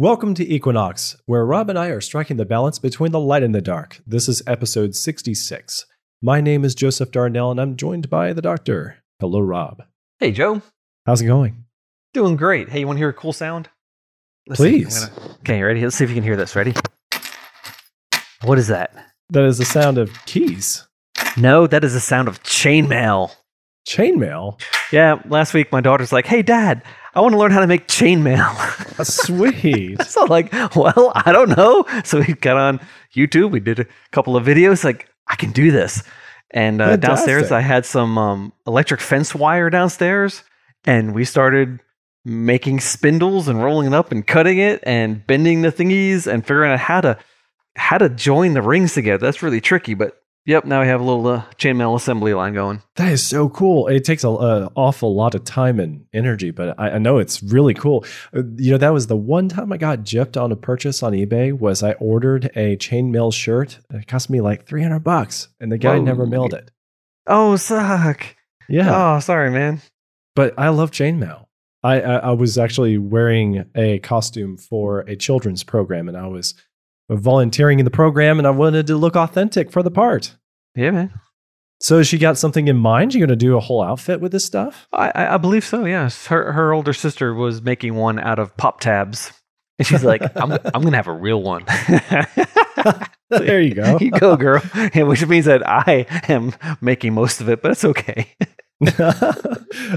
Welcome to Equinox, where Rob and I are striking the balance between the light and the dark. This is episode 66. My name is Joseph Darnell, and I'm joined by the doctor. Hello, Rob. Hey, Joe. How's it going? Doing great. Hey, you want to hear a cool sound? Let's. Please. Gonna- Okay, you ready? Let's see if you can hear this. Ready? What is that? That is the sound of keys. No, that is the sound of chainmail. Chainmail? Yeah, last week my daughter's like, "Hey, Dad, I want to learn how to make chainmail." Sweet. so like, "Well, I don't know." So we got on YouTube. We did a couple of videos. Like, I can do this. And uh, downstairs, I had some um, electric fence wire downstairs, and we started making spindles and rolling it up and cutting it and bending the thingies and figuring out how to how to join the rings together. That's really tricky, but yep, now we have a little uh, chainmail assembly line going. That is so cool. It takes an awful lot of time and energy, but I, I know it's really cool. Uh, You know, that was the one time I got gypped on a purchase on eBay was I ordered a chainmail shirt. It cost me like 300 bucks, and the guy Whoa. never mailed it. Oh, suck! Yeah. Oh, sorry, man. but I love chainmail. I, I I was actually wearing a costume for a children's program, and I was volunteering in the program, and I wanted to look authentic for the part. Yeah, man. So she got something in mind. You're going to do a whole outfit with this stuff? I, I believe so. Yes, her her older sister was making one out of pop tabs, and she's like, "I'm I'm gonna have a real one." there you go. you go, girl. And which means that I am making most of it, but it's okay.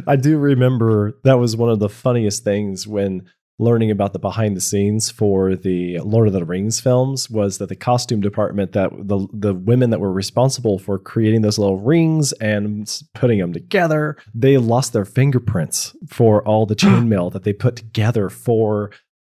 I do remember that was one of the funniest things when learning about the behind the scenes for the Lord of the Rings films was that the costume department that the the women that were responsible for creating those little rings and putting them together, they lost their fingerprints for all the chainmail that they put together for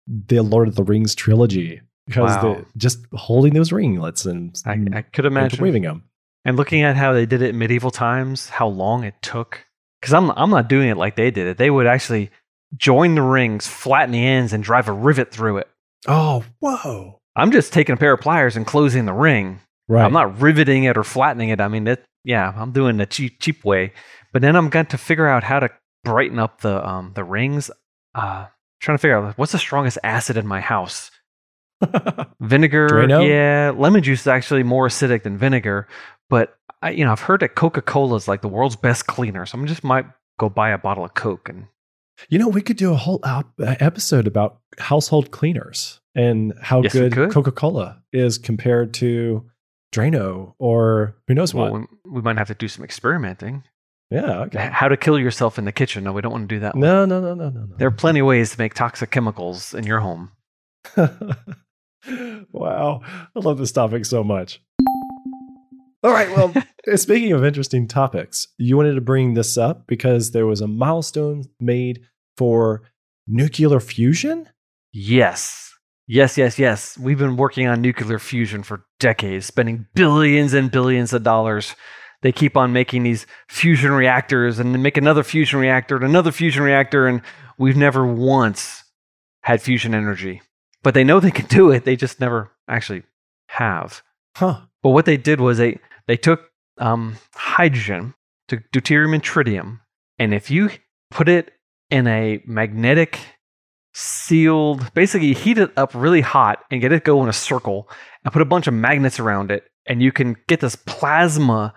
the Lord of the Rings trilogy because Wow. just holding those ringlets and, I, I could imagine. waving them. And looking at how they did it in medieval times, how long it took. Because I'm I'm not doing it like they did it. They would actually join the rings, flatten the ends, and drive a rivet through it. Oh, whoa! I'm just taking a pair of pliers and closing the ring. Right. I'm not riveting it or flattening it. I mean, it, yeah, I'm doing the cheap cheap way. But then I'm going to figure out how to brighten up the um the rings. Uh, trying to figure out what's the strongest acid in my house. Vinegar, Drano? yeah. Lemon juice is actually more acidic than vinegar, but I, you know I've heard that Coca Cola is like the world's best cleaner, so I just might go buy a bottle of Coke and You know, we could do a whole out- uh, episode about household cleaners and how Yes, good. Coca Cola is compared to Drano or who knows what. well, we, we might have to do some experimenting. yeah. Okay. How to kill yourself in the kitchen? No, we don't want to do that. one. No, no, no, no, no, no. There are plenty of ways to make toxic chemicals in your home. wow. I love this topic so much. All right. Well, speaking of interesting topics, you wanted to bring this up because there was a milestone made for nuclear fusion. Yes. Yes, yes, yes. We've been working on nuclear fusion for decades, spending billions and billions of dollars. They keep on making these fusion reactors and then make another fusion reactor and another fusion reactor, and we've never once had fusion energy. But they know they can do it, they just never actually have. Huh. But what they did was they they took um, hydrogen, took deuterium and tritium, and if you put it in a magnetic sealed, basically heat it up really hot and get it go in a circle, and put a bunch of magnets around it, and you can get this plasma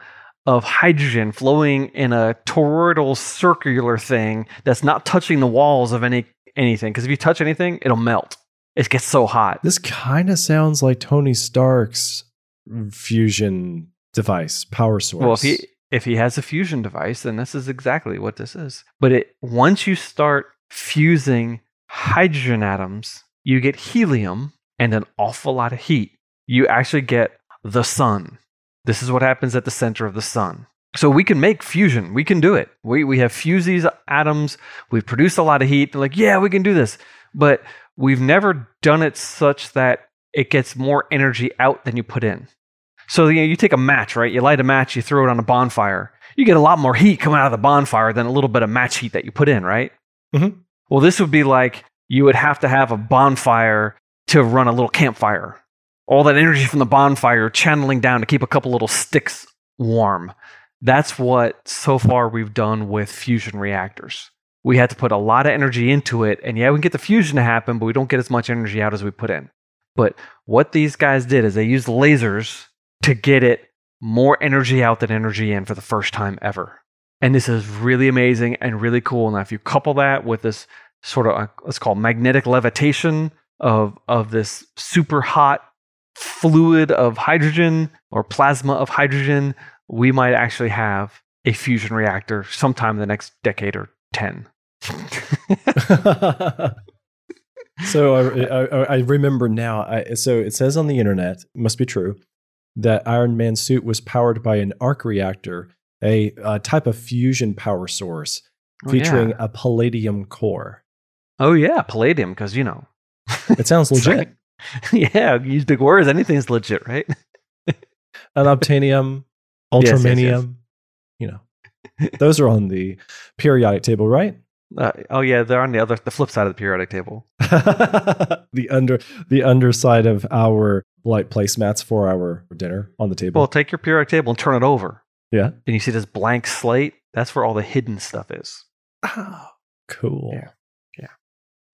of hydrogen flowing in a toroidal circular thing that's not touching the walls of any anything. Because if you touch anything, it'll melt. It gets so hot. This kind of sounds like Tony Stark's fusion device, power source. Well, if he if he has a fusion device, then this is exactly what this is. But it once you start fusing hydrogen atoms, you get helium and an awful lot of heat. You actually get the sun. This is what happens at the center of the sun. So we can make fusion. We can do it. We we have fused these atoms. We've produced a lot of heat. They're like, yeah, we can do this. But we've never done it such that it gets more energy out than you put in. So you know, you take a match, right? You light a match, you throw it on a bonfire. You get a lot more heat coming out of the bonfire than a little bit of match heat that you put in, right? Mhm. Well, this would be like you would have to have a bonfire to run a little campfire. All that energy from the bonfire channeling down to keep a couple little sticks warm. That's what so far we've done with fusion reactors. we had to put a lot of energy into it. And yeah, we can get the fusion to happen, but we don't get as much energy out as we put in. But what these guys did is they used lasers to get it more energy out than energy in for the first time ever. And this is really amazing and really cool. Now, if you couple that with this sort of, uh, let's call it magnetic levitation of, of this super hot fluid of hydrogen or plasma of hydrogen, we might actually have a fusion reactor sometime in the next decade or 10. so I, I, I, remember now. I, so it says on the internet, must be true, that Iron Man's suit was powered by an arc reactor, a, a type of fusion power source Oh, featuring yeah. a palladium core. Oh, yeah, palladium, because, you know. It sounds legit. like- yeah, use big words. Anything's legit, right? Unobtainium, Yes, yes, yes. ultramanium. You know, those are on the periodic table, right? Uh, oh, yeah, they're on the other, the flip side of the periodic table. the under the underside of our light placemats for our dinner on the table. Well, take your periodic table and turn it over. yeah. And you see this blank slate. That's where all the hidden stuff is. Oh, cool. Yeah. Yeah.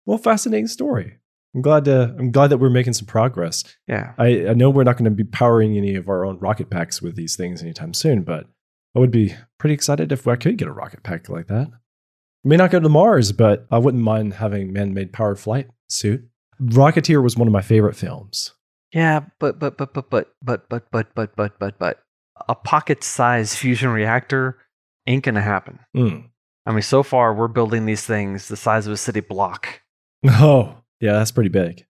Well, fascinating story. I'm glad to. I'm glad that we're making some progress. Yeah. I, I know we're not going to be powering any of our own rocket packs with these things anytime soon, but I would be pretty excited if I could get a rocket pack like that. I may not go to Mars, but I wouldn't mind having man-made powered flight suit. Rocketeer was one of my favorite films. Yeah, but but but but but but but but but but but but a pocket-sized fusion reactor ain't gonna happen. Mm. I mean, so far we're building these things the size of a city block. Oh, yeah, that's pretty big.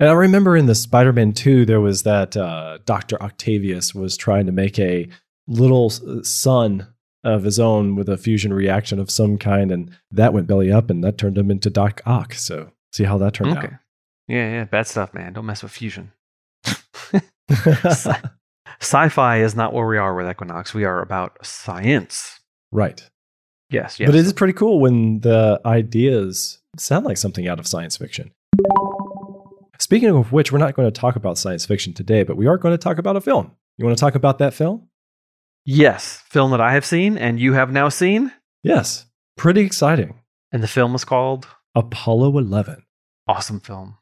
And I remember in the Spider-Man 2, there was that uh, Dr. Octavius was trying to make a little sun of his own with a fusion reaction of some kind, and that went belly up, and that turned him into Doc Ock. So see how that turned Okay. Yeah, yeah, bad stuff, man. Don't mess with fusion. Sci- Sci-fi is not where we are with Equinox. We are about science. right. Yes, yes. But it is pretty cool when the ideas sound like something out of science fiction. Speaking of which, we're not going to talk about science fiction today, but we are going to talk about a film. You want to talk about that film? yes, film that I have seen and you have now seen, Yes. Pretty exciting. and the film is called Apollo 11. Awesome Film.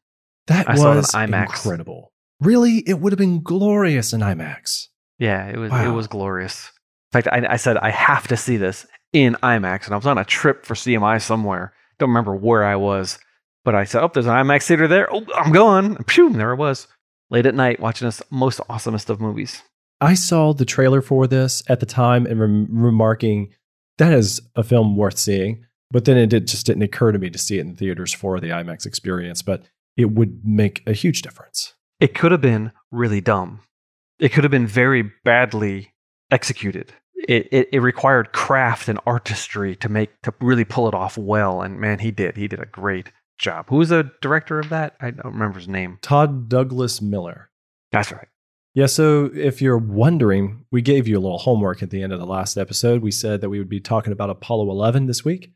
That I saw it was IMAX. incredible. Really, it would have been glorious in IMAX. Yeah, it was it was glorious. In fact, I, I said I have to see this in IMAX, and I was on a trip for CMI somewhere. Don't remember where I was, but I said, "Oh, there's an IMAX theater there. Oh, I'm going." And phew, there it was. Late at night, watching this most awesomest of movies. I saw the trailer for this at the time and rem- remarking that is a film worth seeing. But then it did, just didn't occur to me to see it in theaters for the IMAX experience. But it would make a huge difference. It could have been really dumb. It could have been very badly executed. It, it it required craft and artistry to make to really pull it off well, and man, he did. He did a great job. Who was the director of that? I don't remember his name. Todd Douglas Miller. That's right. Yeah, so if you're wondering, we gave you a little homework at the end of the last episode. We said that we would be talking about Apollo 11 this week.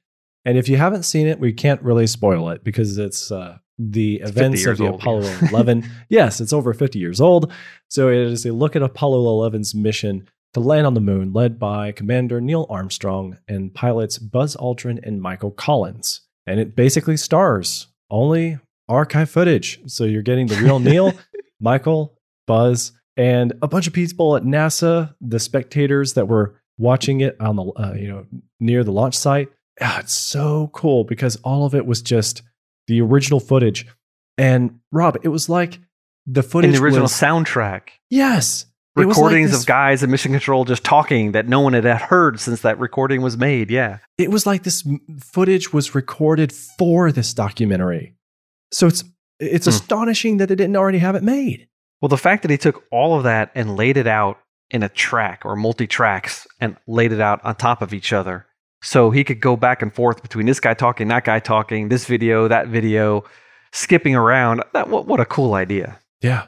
And if you haven't seen it, we can't really spoil it because it's uh, the It's events of the old. Apollo 11. yes, it's over 50 years old. So it is a look at Apollo 11's mission to land on the moon, led by Commander Neil Armstrong and pilots Buzz Aldrin and Michael Collins. And it basically stars only archive footage. So you're getting the real Neil, Michael, Buzz, and a bunch of people at NASA, the spectators that were watching it on the uh, you know near the launch site. Ah, it's so cool because all of it was just the original footage. And Rob, it was like the footage In the original was, soundtrack, yes, like recordings this- of guys in mission control just talking that no one had heard since that recording was made. Yeah, it was like this footage was recorded for this documentary. So it's it's Hmm. astonishing that they didn't already have it made. Well, the fact that he took all of that and laid it out in a track or multi tracks and laid it out on top of each other. So he could go back and forth between this guy talking, that guy talking, this video, that video, skipping around. That what, what a cool idea. Yeah.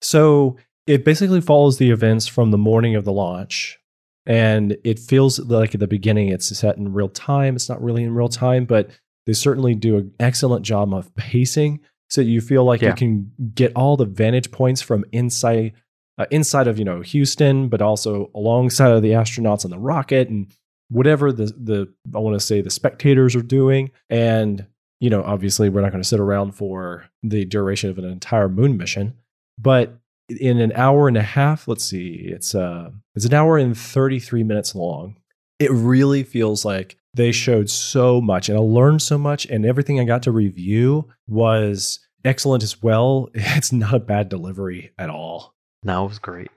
So it basically follows the events from the morning of the launch. And it feels like at the beginning it's set in real time. It's not really in real time, but they certainly do an excellent job of pacing so you feel like Yeah. you can get all the vantage points from inside uh, inside of you know Houston, but also alongside of the astronauts on the rocket, and whatever the the I want to say the spectators are doing, and you know, obviously we're not going to sit around for the duration of an entire moon mission, but in an hour and a half, let's see, it's uh it's an hour and 33 minutes long. It really feels like they showed so much and I learned so much and everything I got to review was excellent as well. It's not a bad delivery at all. No, it was great.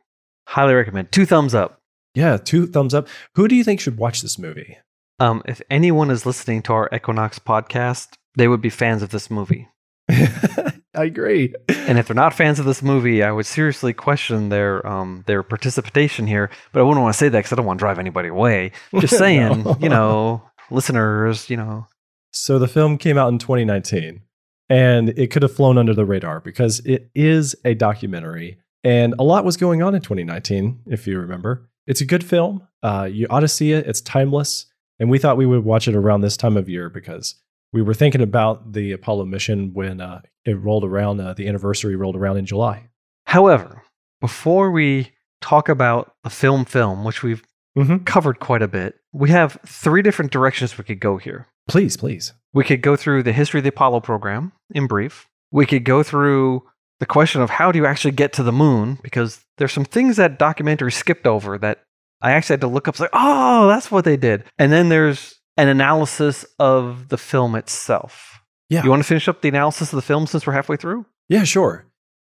Highly recommend. Two thumbs up. Yeah, two thumbs up. Who do you think should watch this movie? Um, if anyone is listening to our Equinox podcast, they would be fans of this movie. I agree. And if they're not fans of this movie, I would seriously question their um, their participation here. But I wouldn't want to say that because I don't want to drive anybody away. Just saying, No. you know, listeners, you know, So the film came out in 2019 and it could have flown under the radar because it is a documentary and a lot was going on in 2019 if you remember. It's a good film. Uh, you ought to see it. It's timeless and we thought we would watch it around this time of year because we were thinking about the Apollo mission when uh, it rolled around, uh, the anniversary rolled around in July. However, before we talk about the film film, which we've Mm-hmm. covered quite a bit, we have three different directions we could go here. Please, please. We could go through the history of the Apollo program in brief. We could go through the question of how do you actually get to the moon, because there's some things that documentary skipped over that I actually had to look up. It's like, oh, that's what they did. And then there's an analysis of the film itself. Yeah. You want to finish up the analysis of the film since we're halfway through? Yeah, sure.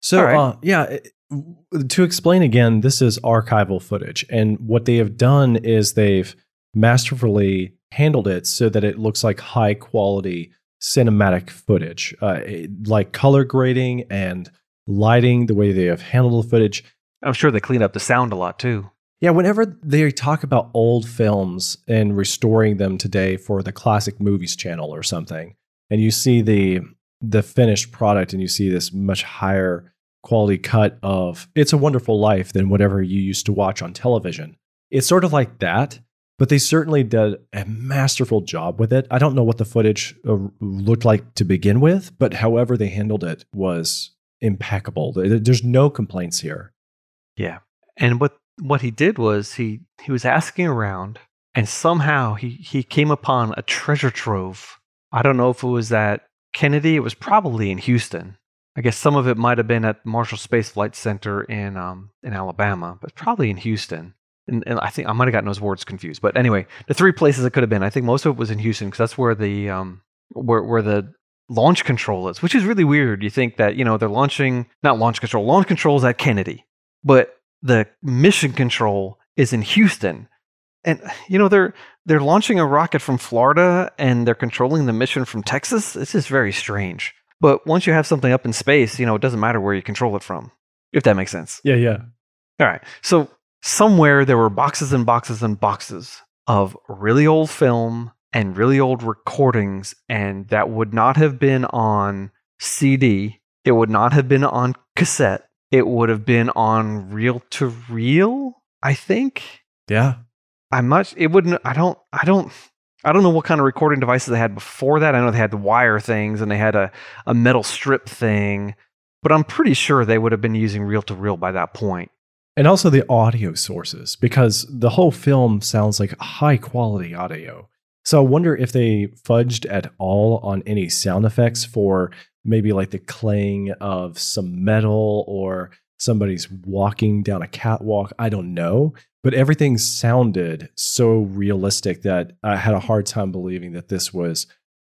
So, right. uh, yeah, to explain again, this is archival footage. And what they have done is they've masterfully handled it so that it looks like high quality cinematic footage, uh, like color grading and lighting, the way they have handled the footage. I'm sure they cleaned up the sound a lot too. Yeah, whenever they talk about old films and restoring them today for the classic movies channel or something, and you see the the finished product and you see this much higher quality cut of It's a Wonderful Life than whatever you used to watch on television. It's sort of like that, but they certainly did a masterful job with it. I don't know what the footage uh, looked like to begin with, but however they handled it was impeccable. There's no complaints here. Yeah. And what what he did was he he was asking around and somehow he he came upon a treasure trove. I don't know if it was at Kennedy, it was probably in Houston. I guess some of it might have been at Marshall Space Flight Center in um in Alabama, but probably in Houston. And, and I think I might have gotten those words confused. But anyway, the three places it could have been, I think most of it was in Houston because that's where the um where where the launch control is, which is really weird. You think that, you know, they're launching not launch control, launch control is at Kennedy but the mission control is in Houston. And you know they're they're launching a rocket from Florida and they're controlling the mission from Texas. This is very strange. But once you have something up in space, you know it doesn't matter where you control it from, if that makes sense. Yeah, yeah. All right. So somewhere there were boxes and boxes and boxes of really old film and really old recordings, and that would not have been on CD. It would not have been on cassette. It would have been on reel to reel, I think. Yeah. I'm not. It wouldn't. I don't. I don't. I don't know what kind of recording devices they had before that. I know they had the wire things and they had a, a metal strip thing, but I'm pretty sure they would have been using reel to reel by that point. And also the audio sources, because the whole film sounds like high quality audio. So I wonder if they fudged at all on any sound effects for maybe like the clang of some metal or somebody's walking down a catwalk. I don't know. But everything sounded so realistic that I had a hard time believing that this was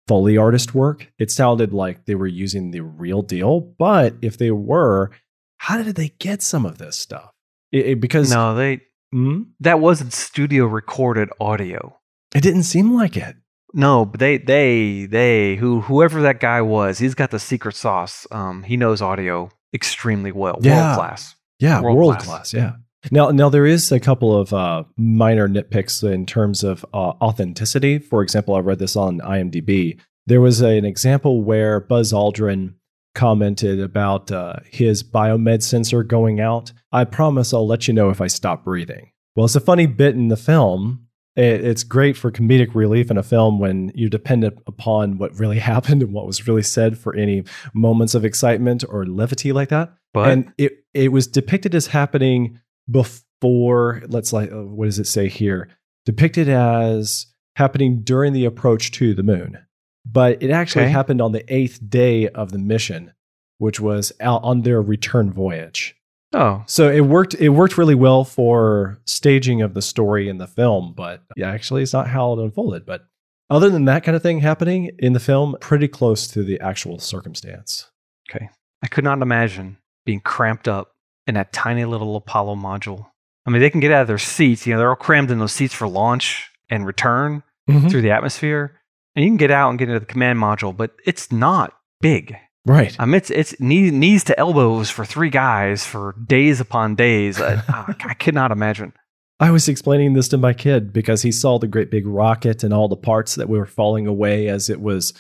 Foley artist work. It sounded like they were using the real deal. But if they were, how did they get some of this stuff? It, it- because No, they Hmm? that wasn't studio recorded audio. it didn't seem like it. No, but they they they who whoever that guy was, he's got the secret sauce. Um, he knows audio extremely well, Yeah. world class. Yeah, World world, class. class. Yeah. Now, now there is a couple of uh, minor nitpicks in terms of uh, authenticity. For example, I read this on IMDb. There was an example where Buzz Aldrin commented about uh, his biomed sensor going out. I promise I'll let you know if I stop breathing. Well, it's a funny bit in the film. It, it's great for comedic relief in a film when you're dependent upon what really happened and what was really said for any moments of excitement or levity like that But and it it was depicted as happening before let's like uh, what does it say here depicted as happening during the approach to the moon. But it actually Okay. happened on the eighth day of the mission, which was out on their return voyage. Oh, So it worked. It worked really well for staging of the story in the film, but yeah, actually, it's not how it unfolded. But other than that kind of thing happening in the film, pretty close to the actual circumstance. Okay, I could not imagine being cramped up in that tiny little Apollo module. I mean, they can get out of their seats. You know, they're all crammed in those seats for launch and return mm-hmm. through the atmosphere. And you can get out and get into the command module, but it's not big. Right. I mean, it's, it's knee, knees to elbows for three guys for days upon days. I, ah, I could not imagine. I was explaining this to my kid because he saw the great big rocket and all the parts that were falling away as it was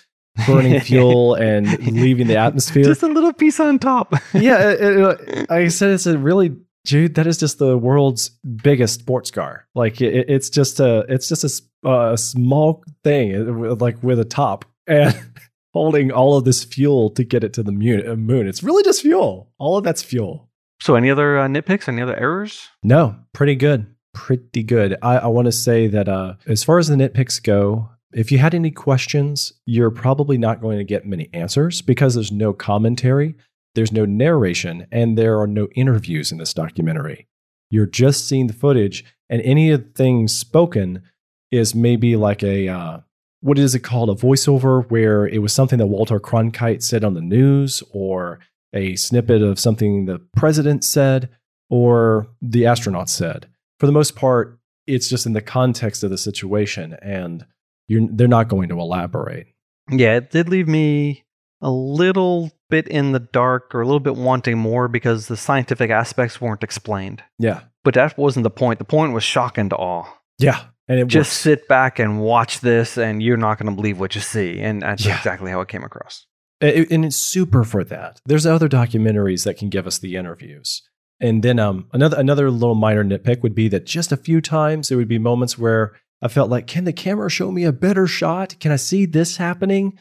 burning fuel and leaving the atmosphere. Just a little piece on top. yeah, it, it- I said it's a really, Jude. That is just the world's biggest sports car. Like it, it's just a, it's just a, s- a small thing, uh, like with a top and holding all of this fuel to get it to the moon. uh, moon. It's really just fuel. All of that's fuel. So, any other uh, nitpicks? Any other errors? No, pretty good. Pretty good. I, I want to say that uh, as far as the nitpicks go, if you had any questions, you're probably not going to get many answers because there's no commentary, there's no narration, and there are no interviews in this documentary. You're just seeing the footage, and any of the things spoken is maybe like a uh, what is it called? A voiceover where it was something that Walter Cronkite said on the news, or a snippet of something the president said, or the astronauts said. For the most part, it's just in the context of the situation, and they're not going to elaborate. Yeah, it did leave me a little bit in the dark or a little bit wanting more because the scientific aspects weren't explained. Yeah, But that wasn't the point. The point was shock and awe. yeah, and it Just works. sit back and watch this, and you're not going to believe what you see. And that's Yeah. exactly how it came across. It- and it's super for that. There's other documentaries that can give us the interviews. And then um, another another little minor nitpick would be that just a few times there would be moments where I felt like, can the camera show me a better shot? Can I see this happening?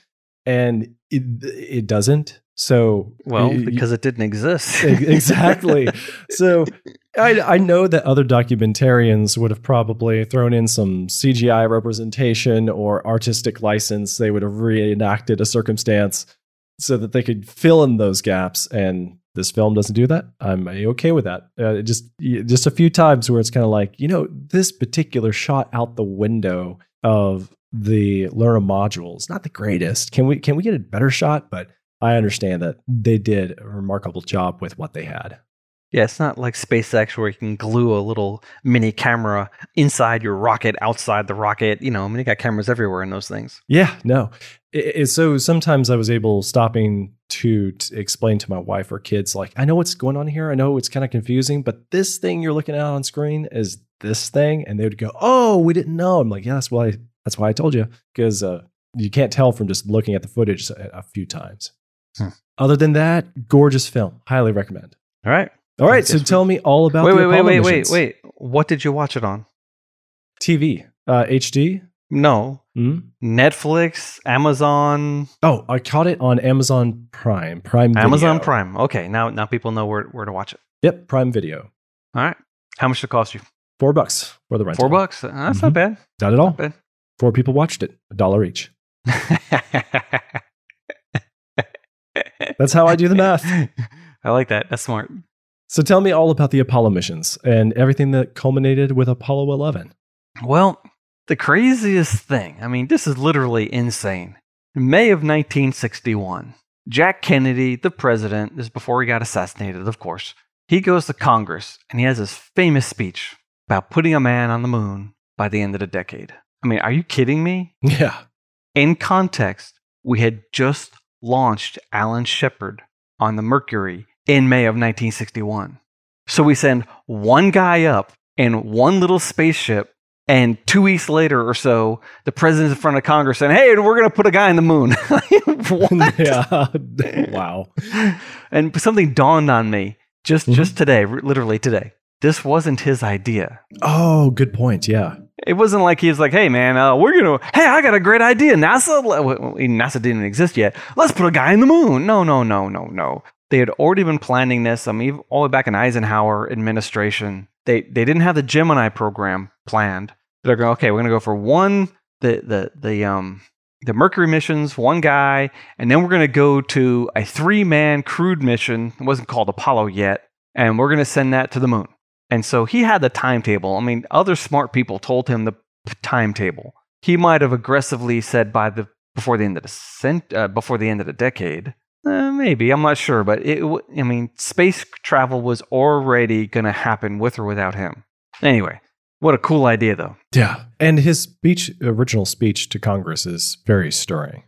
And it, it doesn't. So Well, y- y- because it didn't exist. Exactly. So I, I know that other documentarians would have probably thrown in some CGI representation or artistic license. They would have reenacted a circumstance so that they could fill in those gaps. And this film doesn't do that. I'm okay with that. Uh, just just a few times where it's kind of like, you know, this particular shot out the window of the lunar module is not the greatest. Can we can we get a better shot? But I understand that they did a remarkable job with what they had. yeah, it's not like SpaceX where you can glue a little mini camera inside your rocket, outside the rocket. You know, I mean, you got cameras everywhere in those things. Yeah, no. It, it- so sometimes I was able stopping to, to explain to my wife or kids, like, I know what's going on here. I know it's kind of confusing, but this thing you're looking at on screen is this thing, and they would go, "Oh, we didn't know." I'm like, "Yeah, that's why. That's why I told you because uh, you can't tell from just looking at the footage a, a few times." Hmm. Other than that, gorgeous film. Highly recommend. All right. All right, so we- tell me all about Wait, the wait, wait, Apollo wait, wait, missions. wait. What did you watch it on? TV, uh, HD. No. Hmm? Netflix, Amazon, Oh, I caught it on Amazon Prime. Prime. Amazon Prime. Okay, now now people know where, where to watch it. Yep, Prime Video. All right. How much did it cost you? Four bucks for the rental. Four bucks? That's not bad. Not at all. Not. Four people watched it. A dollar each. That's how I do the math. I like that. That's smart. So tell me all about the Apollo missions and everything that culminated with Apollo 11. Well, the craziest thing, I mean, this is literally insane. In May of 1961, Jack Kennedy, the president, this is before he got assassinated, of course, he goes to Congress and he has this famous speech about putting a man on the moon by the end of the decade. I mean, are you kidding me? Yeah. In context, we had just launched Alan Shepard on the Mercury in May of 1961. So we send one guy up in one little spaceship, and two weeks later or so, the president's in front of Congress saying, Hey, we're going to put a guy in the moon. yeah. wow. And something dawned on me just, Mhm. just today, literally today. This wasn't his idea. Oh, good point. Yeah. It wasn't like he was like, "Hey, man, uh, we're gonna. Hey, I got a great idea. NASA, NASA didn't exist yet. Let's put a guy in the moon." No, no, no, no, no. They had already been planning this. I mean, all the way back in Eisenhower administration, they they didn't have the Gemini program planned. They're going, okay, we're going to go for one the the the um the Mercury missions, one guy, and then we're going to go to a three man crewed mission. It wasn't called Apollo yet, and we're going to send that to the moon. And so he had the timetable. I mean, other smart people told him the timetable. He might have aggressively said by the before the end of the cent, uh, before the end of the decade. Uh, maybe I'm not sure, but it. w- I mean, space travel was already going to happen with or without him. Anyway, what a cool idea, though. Yeah. And his speech, original speech to Congress is very stirring.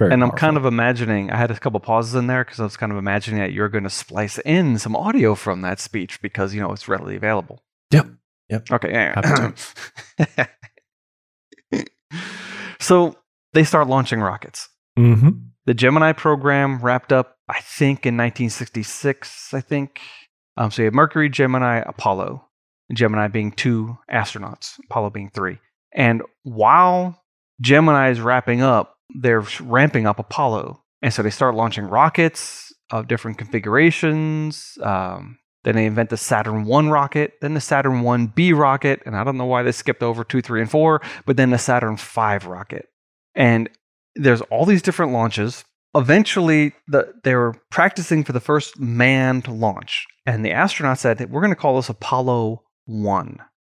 Very and I'm powerful. kind of imagining. I had a couple pauses in there because I was kind of imagining that you're going to splice in some audio from that speech because you know it's readily available. Yep. Yep. Okay. Happy yeah. so they start launching rockets. Mhm. The Gemini program wrapped up, I think, in 1966. I think. Um, so you have Mercury, Gemini, Apollo. Gemini being two astronauts, Apollo being three. And while Gemini is wrapping up, they're ramping up Apollo. And so they start launching rockets of different configurations. Um, then they invent the Saturn 1 rocket, then the Saturn 1B rocket. And I don't know why they skipped over 2, 3, and 4, but then the Saturn 5 rocket. And there's all these different launches. Eventually, the, they were practicing for the first manned launch. And the astronauts said, We're going to call this Apollo 1.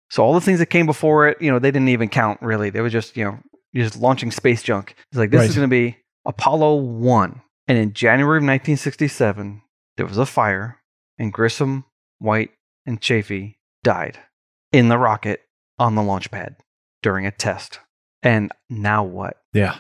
So all the things that came before it, you know, they didn't even count really. They were just, you know, just launching space junk. It's like, this Right. is going to be Apollo 1. And in January of 1967, there was a fire, and Grissom, White, and Chaffee died in the rocket on the launch pad during a test. And now what? Yeah.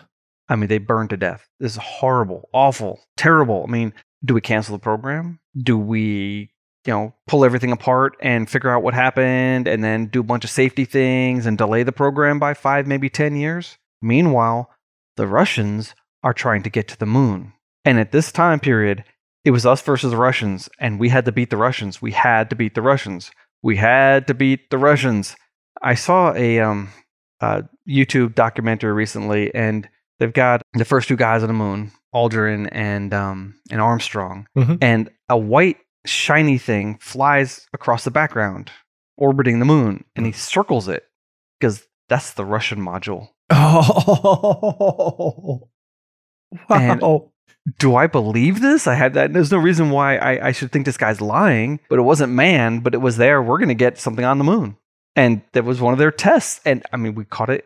I mean, they burned to death. This is horrible, awful, terrible. I mean, do we cancel the program? Do we, you know, pull everything apart and figure out what happened and then do a bunch of safety things and delay the program by five, maybe 10 years? Meanwhile, the Russians are trying to get to the moon. And at this time period, it was us versus the Russians, and we had to beat the Russians. We had to beat the Russians. We had to beat the Russians. I saw a um, uh, YouTube documentary recently, and they've got the first two guys on the moon, Aldrin and um, and Armstrong, Mhm. and a white shiny thing flies across the background, orbiting the moon, and he circles it because that's the Russian module. Oh. And- Wow. do I believe this? I had that. There's no reason why I, I should think this guy's lying, but it wasn't manned, but it was there. We're going to get something on the moon. And that was one of their tests. And I mean, we caught it.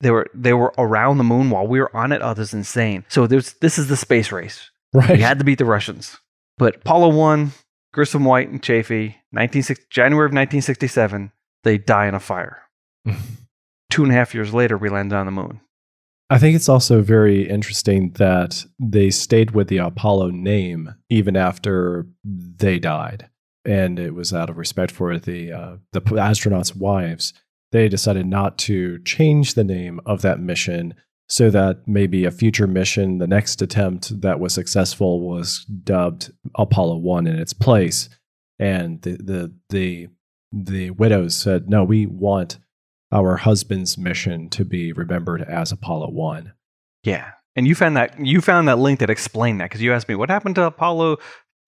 They were they were around the moon while we were on it. Oh, this is insane. So there's this is the space race. right. We had to beat the Russians. But Apollo 1, Grissom White and Chaffee, 1960, January of 1967, they die in a fire. Two and a half years later, we landed on the moon. I think it's also very interesting that they stayed with the Apollo name even after they died, and it was out of respect for the uh, the astronauts' wives. They decided not to change the name of that mission so that maybe a future mission, the next attempt that was successful, was dubbed Apollo One in its place. And the the the the widows said, "No, we want." Our husband's mission to be remembered as Apollo 1. Yeah. And you found that you found that link that explained that because you asked me what happened to Apollo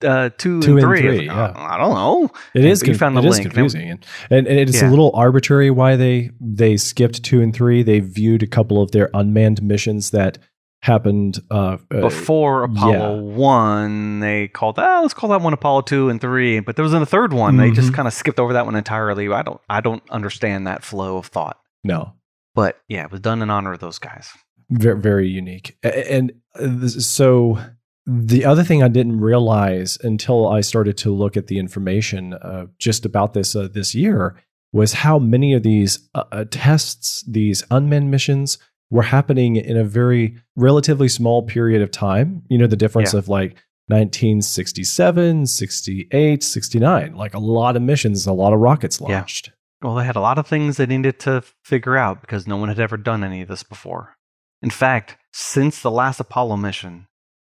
uh, two, Two and and three. I like, yeah. "Oh, I don't know. It is, you found the it is link. Confusing. And, and, and it's Yeah. a little arbitrary why they, they skipped 2 and 3. They viewed a couple of their unmanned missions that happened uh, uh, Before Apollo one, they called oh, let's call that one Apollo two and three. But there was in the third one. They just Mhm. kind of skipped over that one entirely. I don't I don't understand that flow of thought. No. But yeah, it was done in honor of those guys. very, very unique. And uh, so the other thing I didn't realize until I started to look at the information uh, just about this uh, this year was how many of these uh, tests, these unmanned missions, were happening in a very relatively small period of time. You know, the difference Yeah. of like 1967, 68, 69, like a lot of missions, a lot of rockets Yeah. launched. Well, they had a lot of things they needed to figure out because no one had ever done any of this before. In fact, since the last Apollo mission,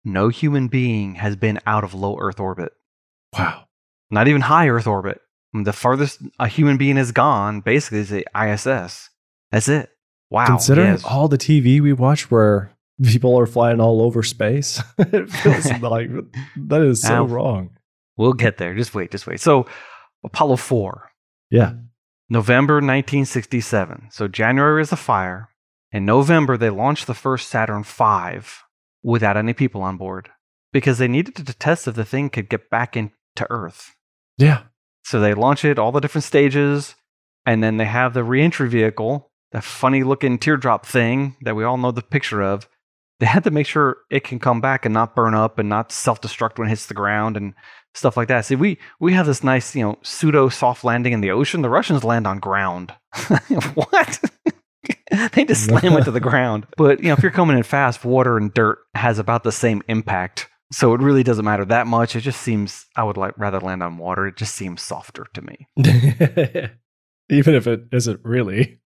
no human being has been out of low Earth orbit, Wow. not even high Earth orbit. I mean, the farthest a human being has gone basically is the ISS. That's it. Wow. Considering yes. all the TV we watch where people are flying all over space, it feels like that is so Now- wrong. We'll get there. Just wait, just wait. So, Apollo 4, Yeah. November 1967. So January is the fire. In November, they launched the first Saturn V without any people on board because they needed to test if the thing could get back into Earth. Yeah. So they launch it, all the different stages, and then they have the reentry vehicle, that funny looking teardrop thing that we all know the picture of. They had to make sure it can come back and not burn up and not self destruct when it hits the ground and stuff like that. See, we we have this nice, you know, pseudo soft landing in the ocean. The Russians land on ground. what? they just slam it to the ground. But you know, if you're coming in fast, water and dirt has about the same impact. So it really doesn't matter that much. It just seems I would like rather land on water. It just seems softer to me. Even if it isn't really.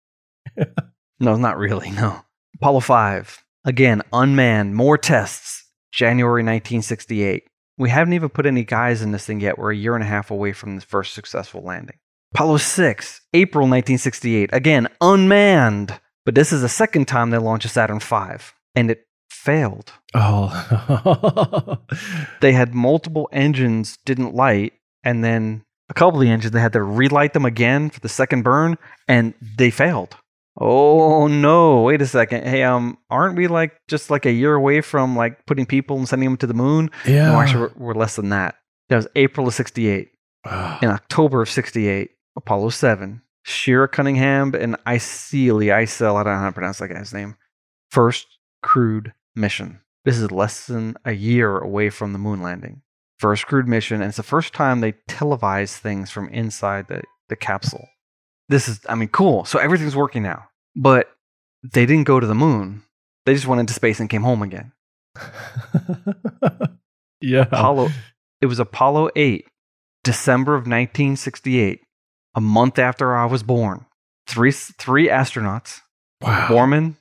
no, not really. No. Apollo 5. Again, unmanned, more tests. January 1968. We haven't even put any guys in this thing yet. We're a year and a half away from the first successful landing. Apollo 6, April 1968. Again, unmanned. But this is the second time they launched a Saturn V, and it failed. Oh. They had multiple engines didn't light, and then a couple of the engines they had to relight them again for the second burn, and they failed. Oh no! Wait a second. Hey, um, aren't we like just like a year away from like putting people and sending them to the moon? yeah. No, actually, we're, we're less than that. That was April of '68. Ah. In October of '68, Apollo 7, Schirra Cunningham and Iseli, Isel, I don't know how to pronounce that guy's name. First crewed mission. This is less than a year away from the moon landing. First crewed mission, and it's the first time they televise things from inside the, the capsule. This is, I mean, cool. So everything's working now. But they didn't go to the moon. They just went into space and came home again. yeah. Apollo, it was Apollo 8, December of 1968, a month after I was born. Three, three astronauts, Wow. Borman,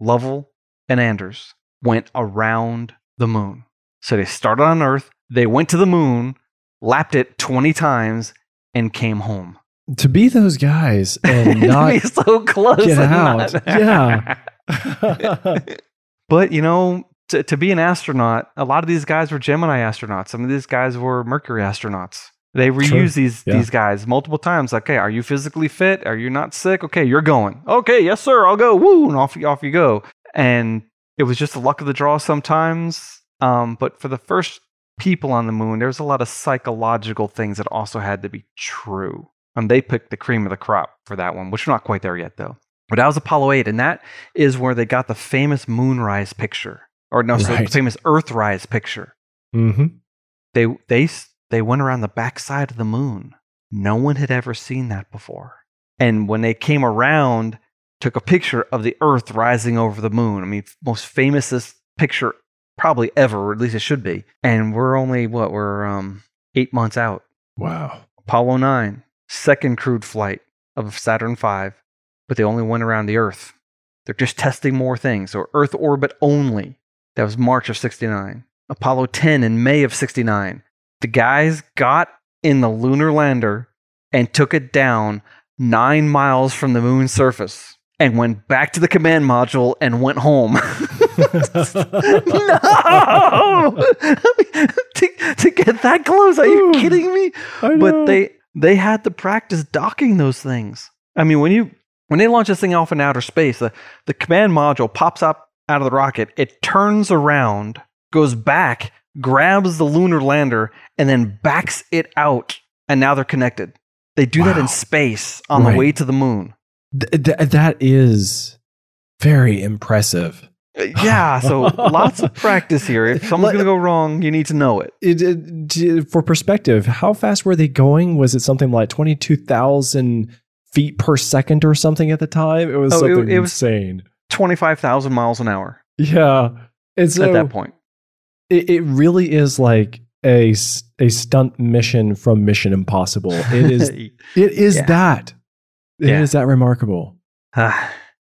Lovell, and Anders, went around the moon. So they started on Earth, they went to the moon, lapped it 20 times, and came home. To be those guys and not Be so close. get and out. not- Yeah. But you know, to, to be an astronaut, a lot of these guys were Gemini astronauts. Some of these guys were Mercury astronauts. They reuse True. these Yeah. these guys multiple times. Like, okay, are you physically fit? Are you not sick? Okay, you're going. Okay, yes, sir. I'll go. Woo, and off you off you go. And it was just the luck of the draw sometimes. Um, but for the first people on the moon, there was a lot of psychological things that also had to be true. And they picked the cream of the crop for that one, which we're not quite there yet, though. But that was Apollo 8, and that is where they got the famous moonrise picture. Or no, so the famous Earthrise picture. hmm They they they went around the backside of the moon. No one had ever seen that before. And when they came around, took a picture of the Earth rising over the moon. I mean, most famousest picture probably ever, or at least it should be. And we're only what we're um eight months out. Wow. Apollo 9, second crewed flight of Saturn V, but they only went around the Earth. They're just testing more things. So Earth orbit only. That was March of 69. Apollo 10 in May of 69. The guys got in the lunar lander and took it down nine miles from the moon's surface and went back to the command module and went home. no! to, to get that close? Are you kidding me? But they they had to practice docking those things. I mean, when you when they launch this thing off in outer space, the, the command module pops up out of the rocket, it turns around, goes back, grabs the lunar lander, and then backs it out, and now they're connected. They do that in space on the way to the moon. Th- th- that is very impressive. Uh, Yeah, so lots of practice here. If something's going to go wrong, you need to know it. It, it- d- for perspective, how fast were they going? Was it something like 22,000 feet per second or something at the time? It was Oh, something it insane. 25,000 miles an hour Yeah. And so at that point. It, it really is like a, a stunt mission from Mission Impossible. It is it is Yeah. that. It is Yeah. that remarkable. All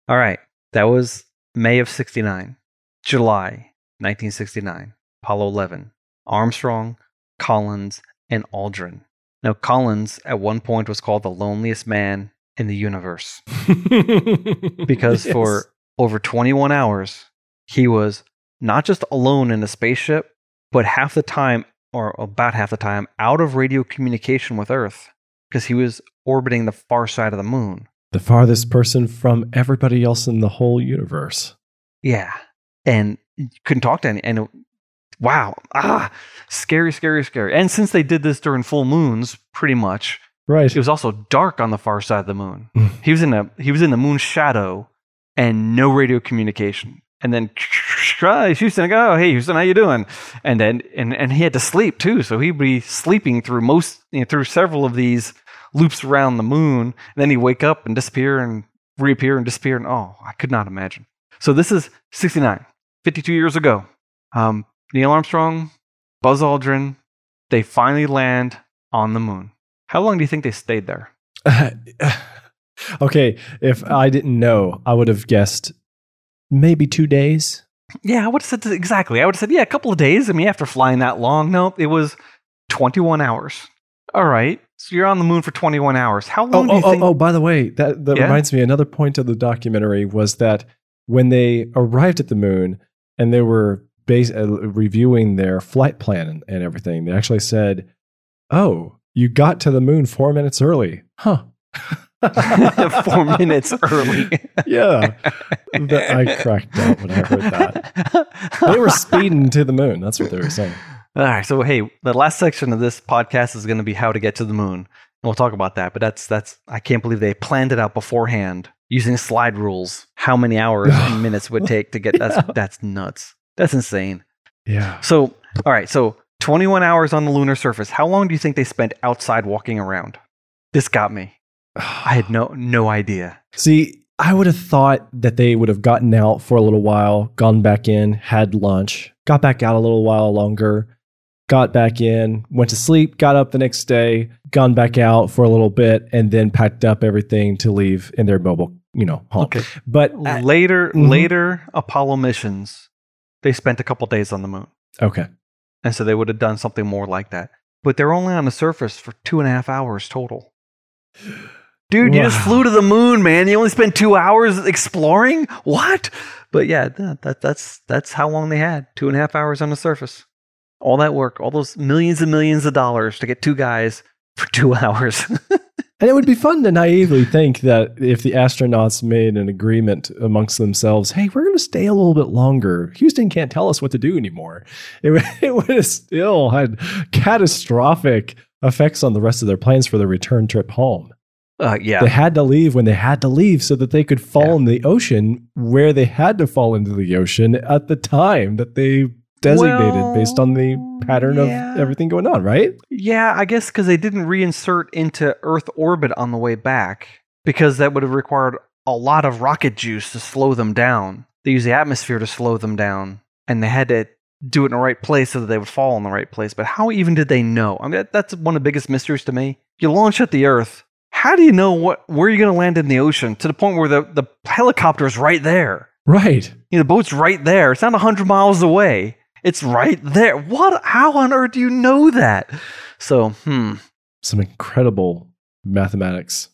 right. That was May of 69. July 1969. Apollo 11. Armstrong, Collins, and Aldrin. Now, Collins at one point was called the loneliest man in the universe because Yes. for over 21 hours, he was not just alone in a spaceship, but half the time, or about half the time, out of radio communication with Earth because he was orbiting the far side of the moon. The farthest person from everybody else in the whole universe. Yeah. And couldn't talk to any. And it- wow. Ah, scary, scary, scary. And since they did this during full moons, pretty much, Right. it was also dark on the far side of the moon. He was in a he was in the moon's shadow and no radio communication. And then "Hi, Houston, I go, oh, hey Houston, how you doing? And then and, and he had to sleep too, so he'd be sleeping through most you know, through several of these loops around the moon. And then he'd wake up and disappear and reappear and disappear. And oh, I could not imagine. So this is 69, 52 years ago. Um, Neil Armstrong, Buzz Aldrin, they finally land on the moon. How long do you think they stayed there? okay, if I didn't know, I would have guessed maybe two days. Yeah, I would have said exactly. I would have said, yeah, a couple of days. I mean, after flying that long, no, it was 21 hours. All right. So you're on the moon for 21 hours. How Oh, long do oh, you oh, think? oh, by the way, that, that Yeah? reminds me, another point of the documentary was that when they arrived at the moon and they were base, uh, reviewing their flight plan and, and everything, they actually said, Oh, you got to the moon four minutes early. Huh. Four minutes early. yeah. I cracked up when I heard that. They were speeding to the moon. That's what they were saying. All right. So, hey, the last section of this podcast is going to be how to get to the moon. And we'll talk about that. But that's, that's, I can't believe they planned it out beforehand using slide rules. How many hours and minutes would take to get that's, Yeah. that's nuts. That's insane. Yeah. So, all right. So, 21 hours on the lunar surface. How long do you think they spent outside walking around? This got me. I had no no idea. See, I would have thought that they would have gotten out for a little while, gone back in, had lunch, got back out a little while longer, got back in, went to sleep, got up the next day, gone back out for a little bit, and then packed up everything to leave in their mobile, you know, home. Okay. But uh, later mhm. later Apollo missions, they spent a couple days on the moon, okay, and so they would have done something more like that. But they're only on the surface for two and a half hours total. Dude, you just flew to the moon, man. You only spent two hours exploring. What? But yeah, that, that that's that's how long they had. Two and a half hours on the surface. All that work, all those millions and millions of dollars to get two guys for two hours. and it would be fun to naively think that if the astronauts made an agreement amongst themselves, hey, we're going to stay a little bit longer. Houston can't tell us what to do anymore. It, would- it would have still had catastrophic effects on the rest of their plans for their return trip home. uh, yeah. They had to leave when they had to leave so that they could fall Yeah. in the ocean where they had to fall into the ocean at the time that they designated Well, based on the pattern yeah. of everything going on, right? Yeah, I guess because they didn't reinsert into Earth orbit on the way back, because that would have required a lot of rocket juice to slow them down. They use the atmosphere to slow them down, and they had to do it in the right place so that they would fall in the right place. But how even did they know? I mean, that, that's one of the biggest mysteries to me. You launch at the Earth. How do you know what where you're going to land in the ocean to the point where the, the helicopter is right there? Right. You know, the boat's right there. It's not 100 miles away. It's right there. What? How on earth do you know that? So, hmm. Some incredible mathematics.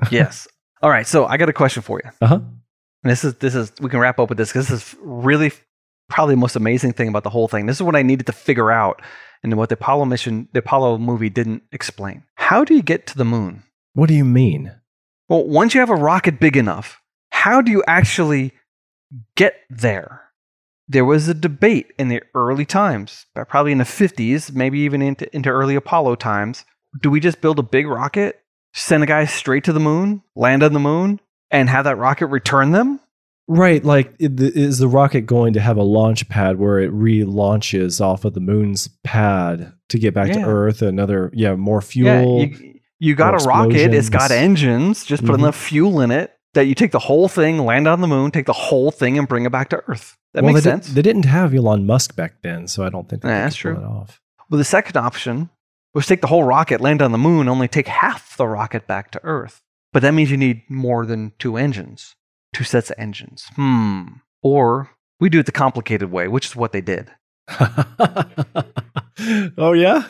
Yes. All right. So I got a question for you. Uh huh. And this is this is we can wrap up with this because this is really probably the most amazing thing about the whole thing. This is what I needed to figure out, and what the Apollo mission, the Apollo movie, didn't explain. How do you get to the moon? What do you mean? Well, once you have a rocket big enough, how do you actually get there? There was a debate in the early times, uh, probably in the 50s, maybe even into, into early Apollo times. Do we just build a big rocket, send a guy straight to the moon, land on the moon, and have that rocket return them? Right. Like, is the rocket going to have a launch pad where it relaunches off of the moon's pad to get back Yeah. to Earth? Another, yeah, more fuel. Yeah, you, you got a rocket, it's got engines, just put Mhm. enough fuel in it that you take the whole thing, land on the moon, take the whole thing, and bring it back to Earth. That well, makes they, sense. Did, they didn't have Elon Musk back then, so I don't think that Yeah, they that's pull true. it off. Well, the second option was take the whole rocket, land on the moon, only take half the rocket back to Earth. But that means you need more than two engines, two sets of engines. Hmm. Or we do it the complicated way, which is what they did. oh yeah.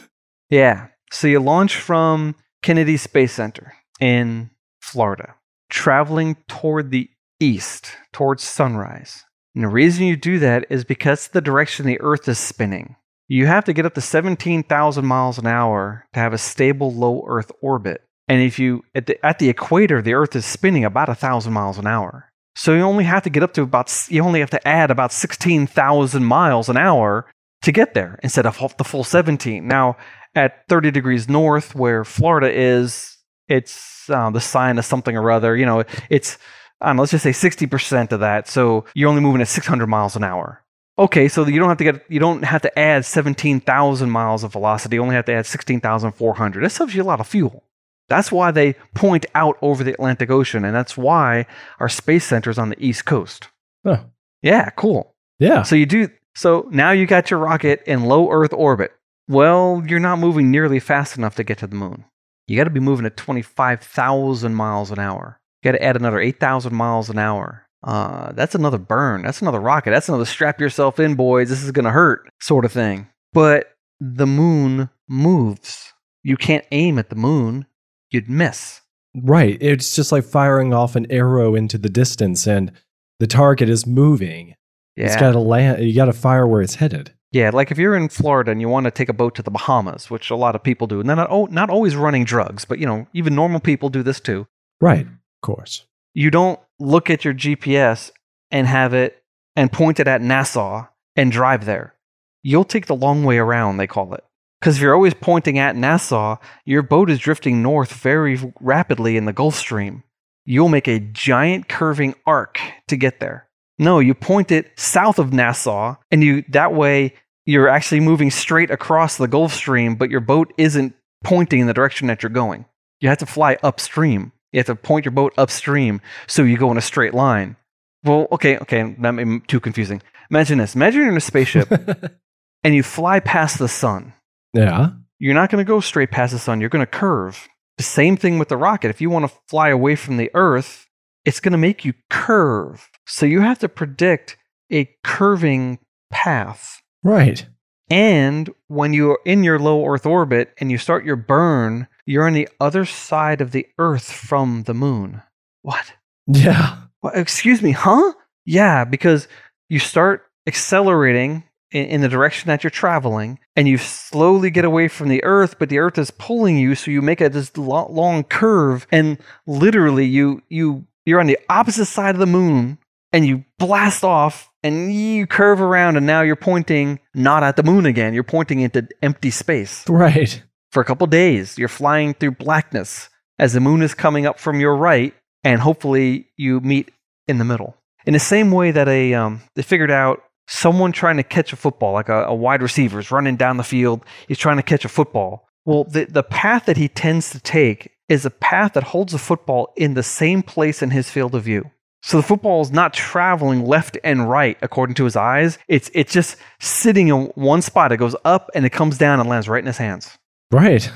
Yeah. So you launch from Kennedy Space Center in Florida, traveling toward the east, towards sunrise. And the reason you do that is because the direction the Earth is spinning. You have to get up to 17,000 miles an hour to have a stable low Earth orbit. And if you at the, at the equator, the Earth is spinning about a thousand miles an hour. So you only have to get up to about you only have to add about sixteen thousand miles an hour to get there instead of the full seventeen. Now at thirty degrees north, where Florida is, it's uh, the sine of something or other. You know, it's know, let's just say sixty percent of that. So you're only moving at six hundred miles an hour. Okay, so you don't have to get you don't have to add seventeen thousand miles of velocity. You only have to add sixteen thousand four hundred. That saves you a lot of fuel. That's why they point out over the Atlantic Ocean, and that's why our space center is on the East Coast. Huh. Yeah, cool. Yeah. So you do so now you got your rocket in low Earth orbit. Well, you're not moving nearly fast enough to get to the moon. You got to be moving at 25,000 miles an hour. You got to add another 8,000 miles an hour. Uh, that's another burn. That's another rocket. That's another strap yourself in, boys. This is going to hurt sort of thing. But the moon moves. You can't aim at the moon you'd miss. Right. It's just like firing off an arrow into the distance and the target is moving. Yeah. It's got to land. You got to fire where it's headed. Yeah, like if you're in Florida and you want to take a boat to the Bahamas, which a lot of people do, and they're not, oh, not always running drugs, but you know, even normal people do this too. Right. Of course. You don't look at your GPS and have it and point it at Nassau and drive there. You'll take the long way around, they call it. Because if you're always pointing at Nassau, your boat is drifting north very rapidly in the Gulf Stream. You'll make a giant curving arc to get there. No, you point it south of Nassau, and you that way you're actually moving straight across the Gulf Stream, but your boat isn't pointing in the direction that you're going. You have to fly upstream. You have to point your boat upstream so you go in a straight line. Well, okay, okay, that may be too confusing. Imagine this. Imagine you're in a spaceship and you fly past the sun. Yeah. You're not going to go straight past the sun. You're going to curve. The same thing with the rocket. If you want to fly away from the Earth, it's going to make you curve. So you have to predict a curving path. Right. And when you're in your low Earth orbit and you start your burn, you're on the other side of the Earth from the moon. What? Yeah. What? Excuse me, huh? Yeah, because you start accelerating in, in the direction that you're traveling, and you slowly get away from the Earth, but the Earth is pulling you, so you make a this long curve, and literally you you you're on the opposite side of the moon, and you blast off, and you curve around, and now you're pointing not at the moon again. You're pointing into empty space Right. for a couple days. You're flying through blackness as the moon is coming up from your right, and hopefully you meet in the middle. In the same way that a um, they figured out someone trying to catch a football, like a, a wide receiver is running down the field, he's trying to catch a football. Well, the, the path that he tends to take is a path that holds the football in the same place in his field of view. So the football is not traveling left and right according to his eyes. It's it's just sitting in one spot. It goes up and it comes down and lands right in his hands. Right.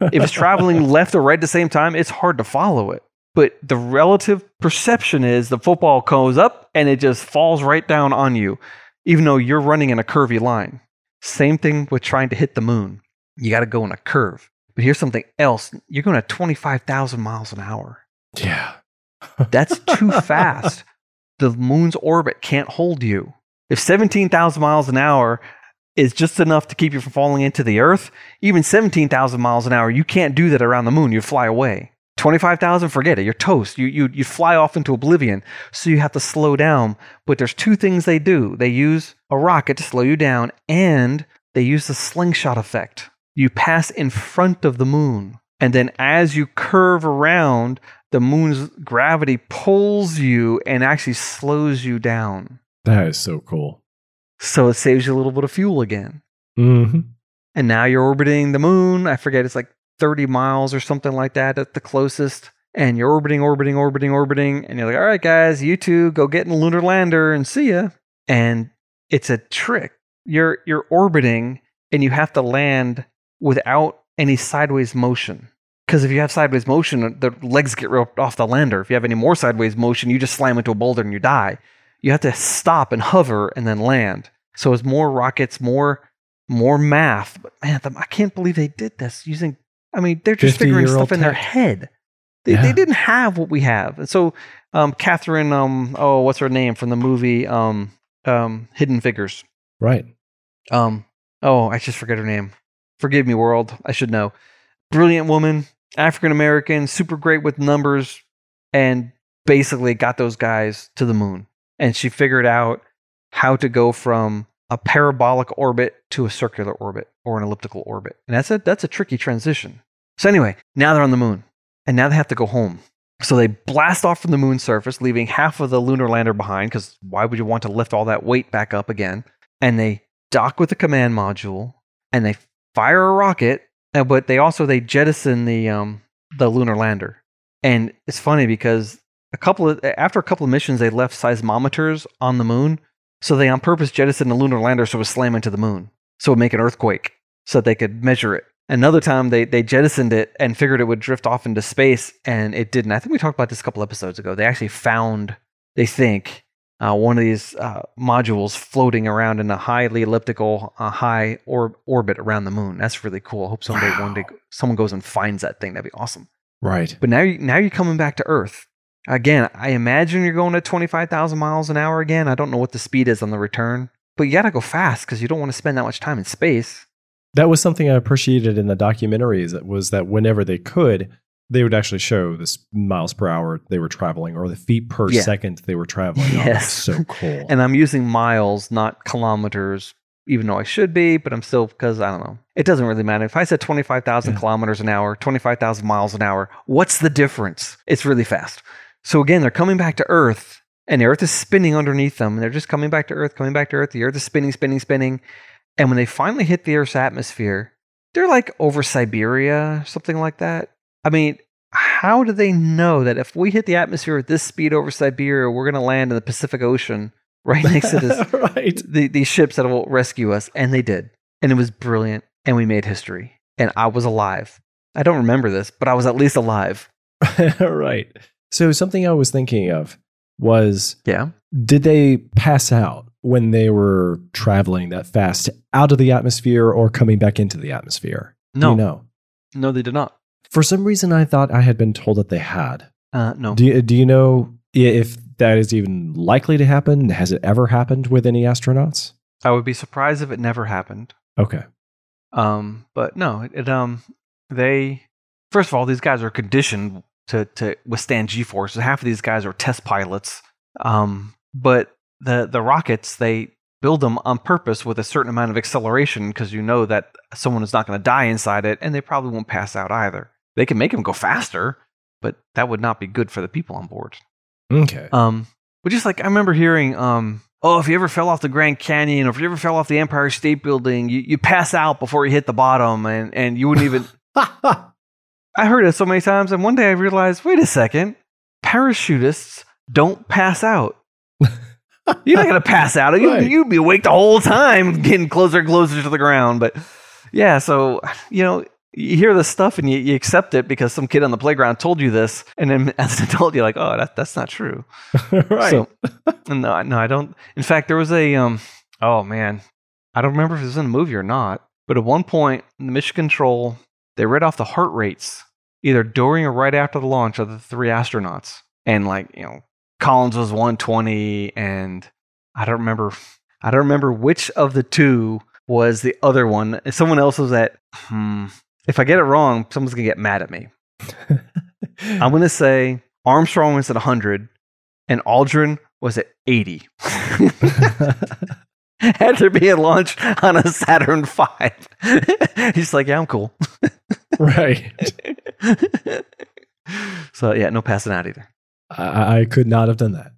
If it's traveling left or right at the same time, it's hard to follow it. But the relative perception is the football goes up and it just falls right down on you, even though you're running in a curvy line. Same thing with trying to hit the moon. You got to go in a curve. But here's something else you're going at 25,000 miles an hour. yeah. That's too fast. The moon's orbit can't hold you. If 17,000 miles an hour is just enough to keep you from falling into the earth, even 17,000 miles an hour, you can't do that around the moon. You'd fly away. 25,000, forget it. You're toast. You, you, you fly off into oblivion. So you have to slow down. But there's two things they do they use a rocket to slow you down, and they use the slingshot effect. You pass in front of the moon. And then as you curve around, the moon's gravity pulls you and actually slows you down. That is so cool. So it saves you a little bit of fuel again. hmm And now you're orbiting the moon. I forget, it's like 30 miles or something like that at the closest. And you're orbiting, orbiting, orbiting, orbiting. And you're like, all right, guys, you two go get in the lunar lander and see ya. And it's a trick. You're, you're orbiting and you have to land without any sideways motion. Because if you have sideways motion, the legs get ripped off the lander. If you have any more sideways motion, you just slam into a boulder and you die. You have to stop and hover and then land. So it's more rockets, more more math. But man, I can't believe they did this using. I mean, they're just figuring 50-year-old stuff in their head. They, Yeah. they didn't have what we have. And so, um, Katherine, um, oh, what's her name from the movie, um, um, Hidden Figures. Right. Um, oh, I just forget her name. Forgive me, world. I should know. Brilliant woman. African American, super great with numbers, and basically got those guys to the moon. And she figured out how to go from a parabolic orbit to a circular orbit or an elliptical orbit. And that's a that's a tricky transition. So anyway, now they're on the moon. And now they have to go home. So they blast off from the moon surface, leaving half of the lunar lander behind, because why would you want to lift all that weight back up again? And they dock with the command module and they fire a rocket, uh, but they also they jettison the um the lunar lander. And it's funny because a couple of after a couple of missions they left seismometers on the moon, so they on purpose jettisoned the lunar lander so it would slam into the moon, so it would make an earthquake, so that they could measure it. Another time they they jettisoned it and figured it would drift off into space, and it didn't. I think we talked about this a couple episodes ago. They actually found, they think, uh, one of these uh, modules floating around in a highly elliptical, uh, high or- orbit around the moon. That's really cool. I hope someday Wow. one day someone goes and finds that thing. That'd be awesome. Right. But now, you, now you're coming back to Earth. Again, I imagine you're going at 25,000 miles an hour again. I don't know what the speed is on the return, but you got to go fast because you don't want to spend that much time in space. That was something I appreciated in the documentaries. That was that whenever they could, they would actually show this miles per hour they were traveling or the feet per Yeah. second they were traveling. Oh, Yes. it's so cool. And I'm using miles, not kilometers, even though I should be, but I'm still because I don't know. It doesn't really matter. If I said 25,000 Yeah. kilometers an hour, 25,000 miles an hour, what's the difference? It's really fast. So again, they're coming back to Earth, and the Earth is spinning underneath them. And they're just coming back to Earth, coming back to Earth. The Earth is spinning, spinning, spinning. And when they finally hit the Earth's atmosphere, they're like over Siberia, something like that. I mean, how do they know that if we hit the atmosphere at this speed over Siberia, we're going to land in the Pacific Ocean right next to this right. the, these ships that will rescue us, and they did, and it was brilliant, and we made history, and I was alive. I don't remember this, but I was at least alive. right. So something I was thinking of was Yeah, did they pass out when they were traveling that fast out of the atmosphere or coming back into the atmosphere? No, you know? no, they did not. For some reason, I thought I had been told that they had. Uh, no, Do you, do you know if that is even likely to happen? Has it ever happened with any astronauts? I would be surprised if it never happened. Okay. Um, but no, it, it um, they first of all, these guys are conditioned to to withstand G forces. Half of these guys are test pilots. Um, but the the rockets they build them on purpose with a certain amount of acceleration because you know that someone is not going to die inside it, and they probably won't pass out either. They can make them go faster, but that would not be good for the people on board. Okay. Um, but just like I remember hearing, um, oh, if you ever fell off the Grand Canyon or if you ever fell off the Empire State Building, you, you pass out before you hit the bottom, and and you wouldn't even. I heard it so many times, and one day I realized, wait a second, parachutists don't pass out. You're not gonna pass out. You, Right. You'd be awake the whole time, getting closer and closer to the ground. But yeah, so you know, you hear this stuff and you, you accept it because some kid on the playground told you this, and then as an adult, you're like, oh, that, that's not true. right. So no, no, I don't. In fact, there was a um. Oh man, I don't remember if it was in a movie or not. But at one point, the mission control they read off the heart rates either during or right after the launch of the three astronauts, and like you know, Collins was 120, and I don't remember. I don't remember which of the two was the other one. Someone else was at. Hmm. If I get it wrong, someone's gonna get mad at me. I'm going to say Armstrong was at 100 and Aldrin was at 80. After being launched on a Saturn V. He's like, yeah, I'm cool. right. so, yeah, no passing out either. I, I could not have done that.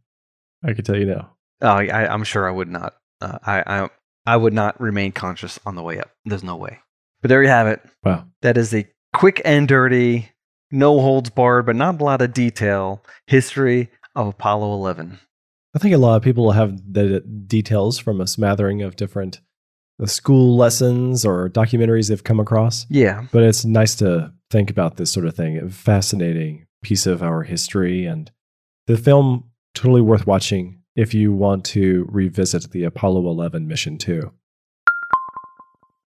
I can tell you now. Oh, I, I'm sure I would not. Uh, I, I, I would not remain conscious on the way up. There's no way. But there you have it. Wow. That is a quick and dirty, no holds barred, but not a lot of detail history of Apollo 11. I think a lot of people have the details from a smattering of different uh, school lessons or documentaries they've come across. Yeah. But it's nice to think about this sort of thing. A fascinating piece of our history and the film totally worth watching if you want to revisit the Apollo 11 mission too.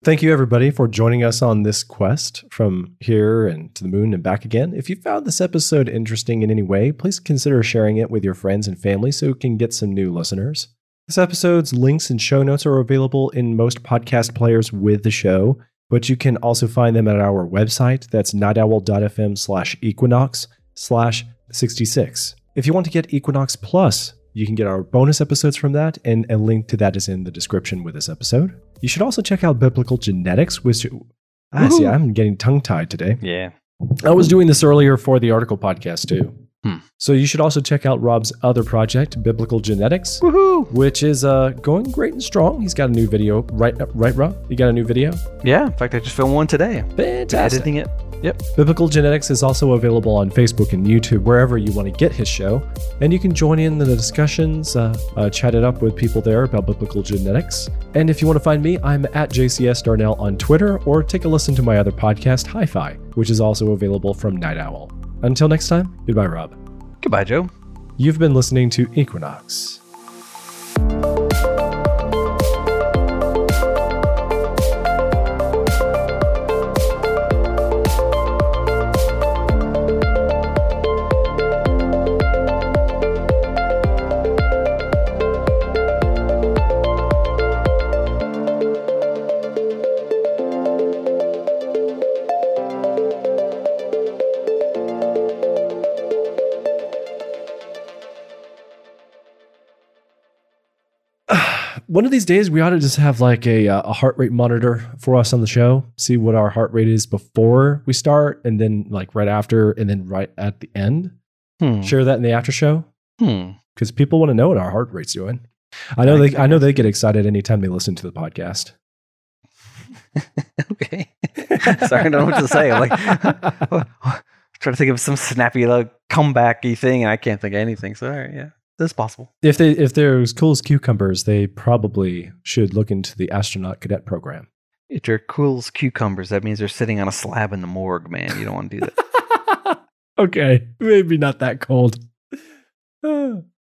Thank you everybody for joining us on this quest from here and to the moon and back again. If you found this episode interesting in any way, please consider sharing it with your friends and family so it can get some new listeners. This episode's links and show notes are available in most podcast players with the show. but you can also find them at our website. That's nightowl.fm slash equinox slash 66. If you want to get Equinox Plus, you can get our bonus episodes from that, and a link to that is in the description with this episode. You should also check out Biblical Genetics, which ah, see, I'm getting tongue tied today. Yeah. I was doing this earlier for the article podcast too. Hmm. So you should also check out Rob's other project, Biblical Genetics, Woohoo! which is uh, going great and strong. He's got a new video, right? Right, Rob? You got a new video? Yeah. In fact, I just filmed one today. Fantastic. Editing it. Yep. Biblical Genetics is also available on Facebook and YouTube, wherever you want to get his show. And you can join in the discussions, uh, uh, chat it up with people there about biblical genetics. And if you want to find me, I'm at JCS Darnell on Twitter, or take a listen to my other podcast, Hi Fi, which is also available from Night Owl. Until next time, goodbye, Rob. Goodbye, Joe. You've been listening to Equinox. One of these days, we ought to just have like a, uh, a heart rate monitor for us on the show. See what our heart rate is before we start, and then like right after, and then right at the end. Hmm. Share that in the after show Hmm. because people want to know what our heart rate's doing. I know they. I know they get excited anytime they listen to the podcast. okay. Sorry, I don't know what to say. I'm like, trying to think of some snappy, like, comebacky thing, and I can't think of anything. So, all right, yeah, that's possible. if they if they're as cool as cucumbers, they probably should look into the astronaut cadet program. If they're cool as cucumbers, that means they're sitting on a slab in the morgue, man. You don't want to do that. okay, maybe not that cold.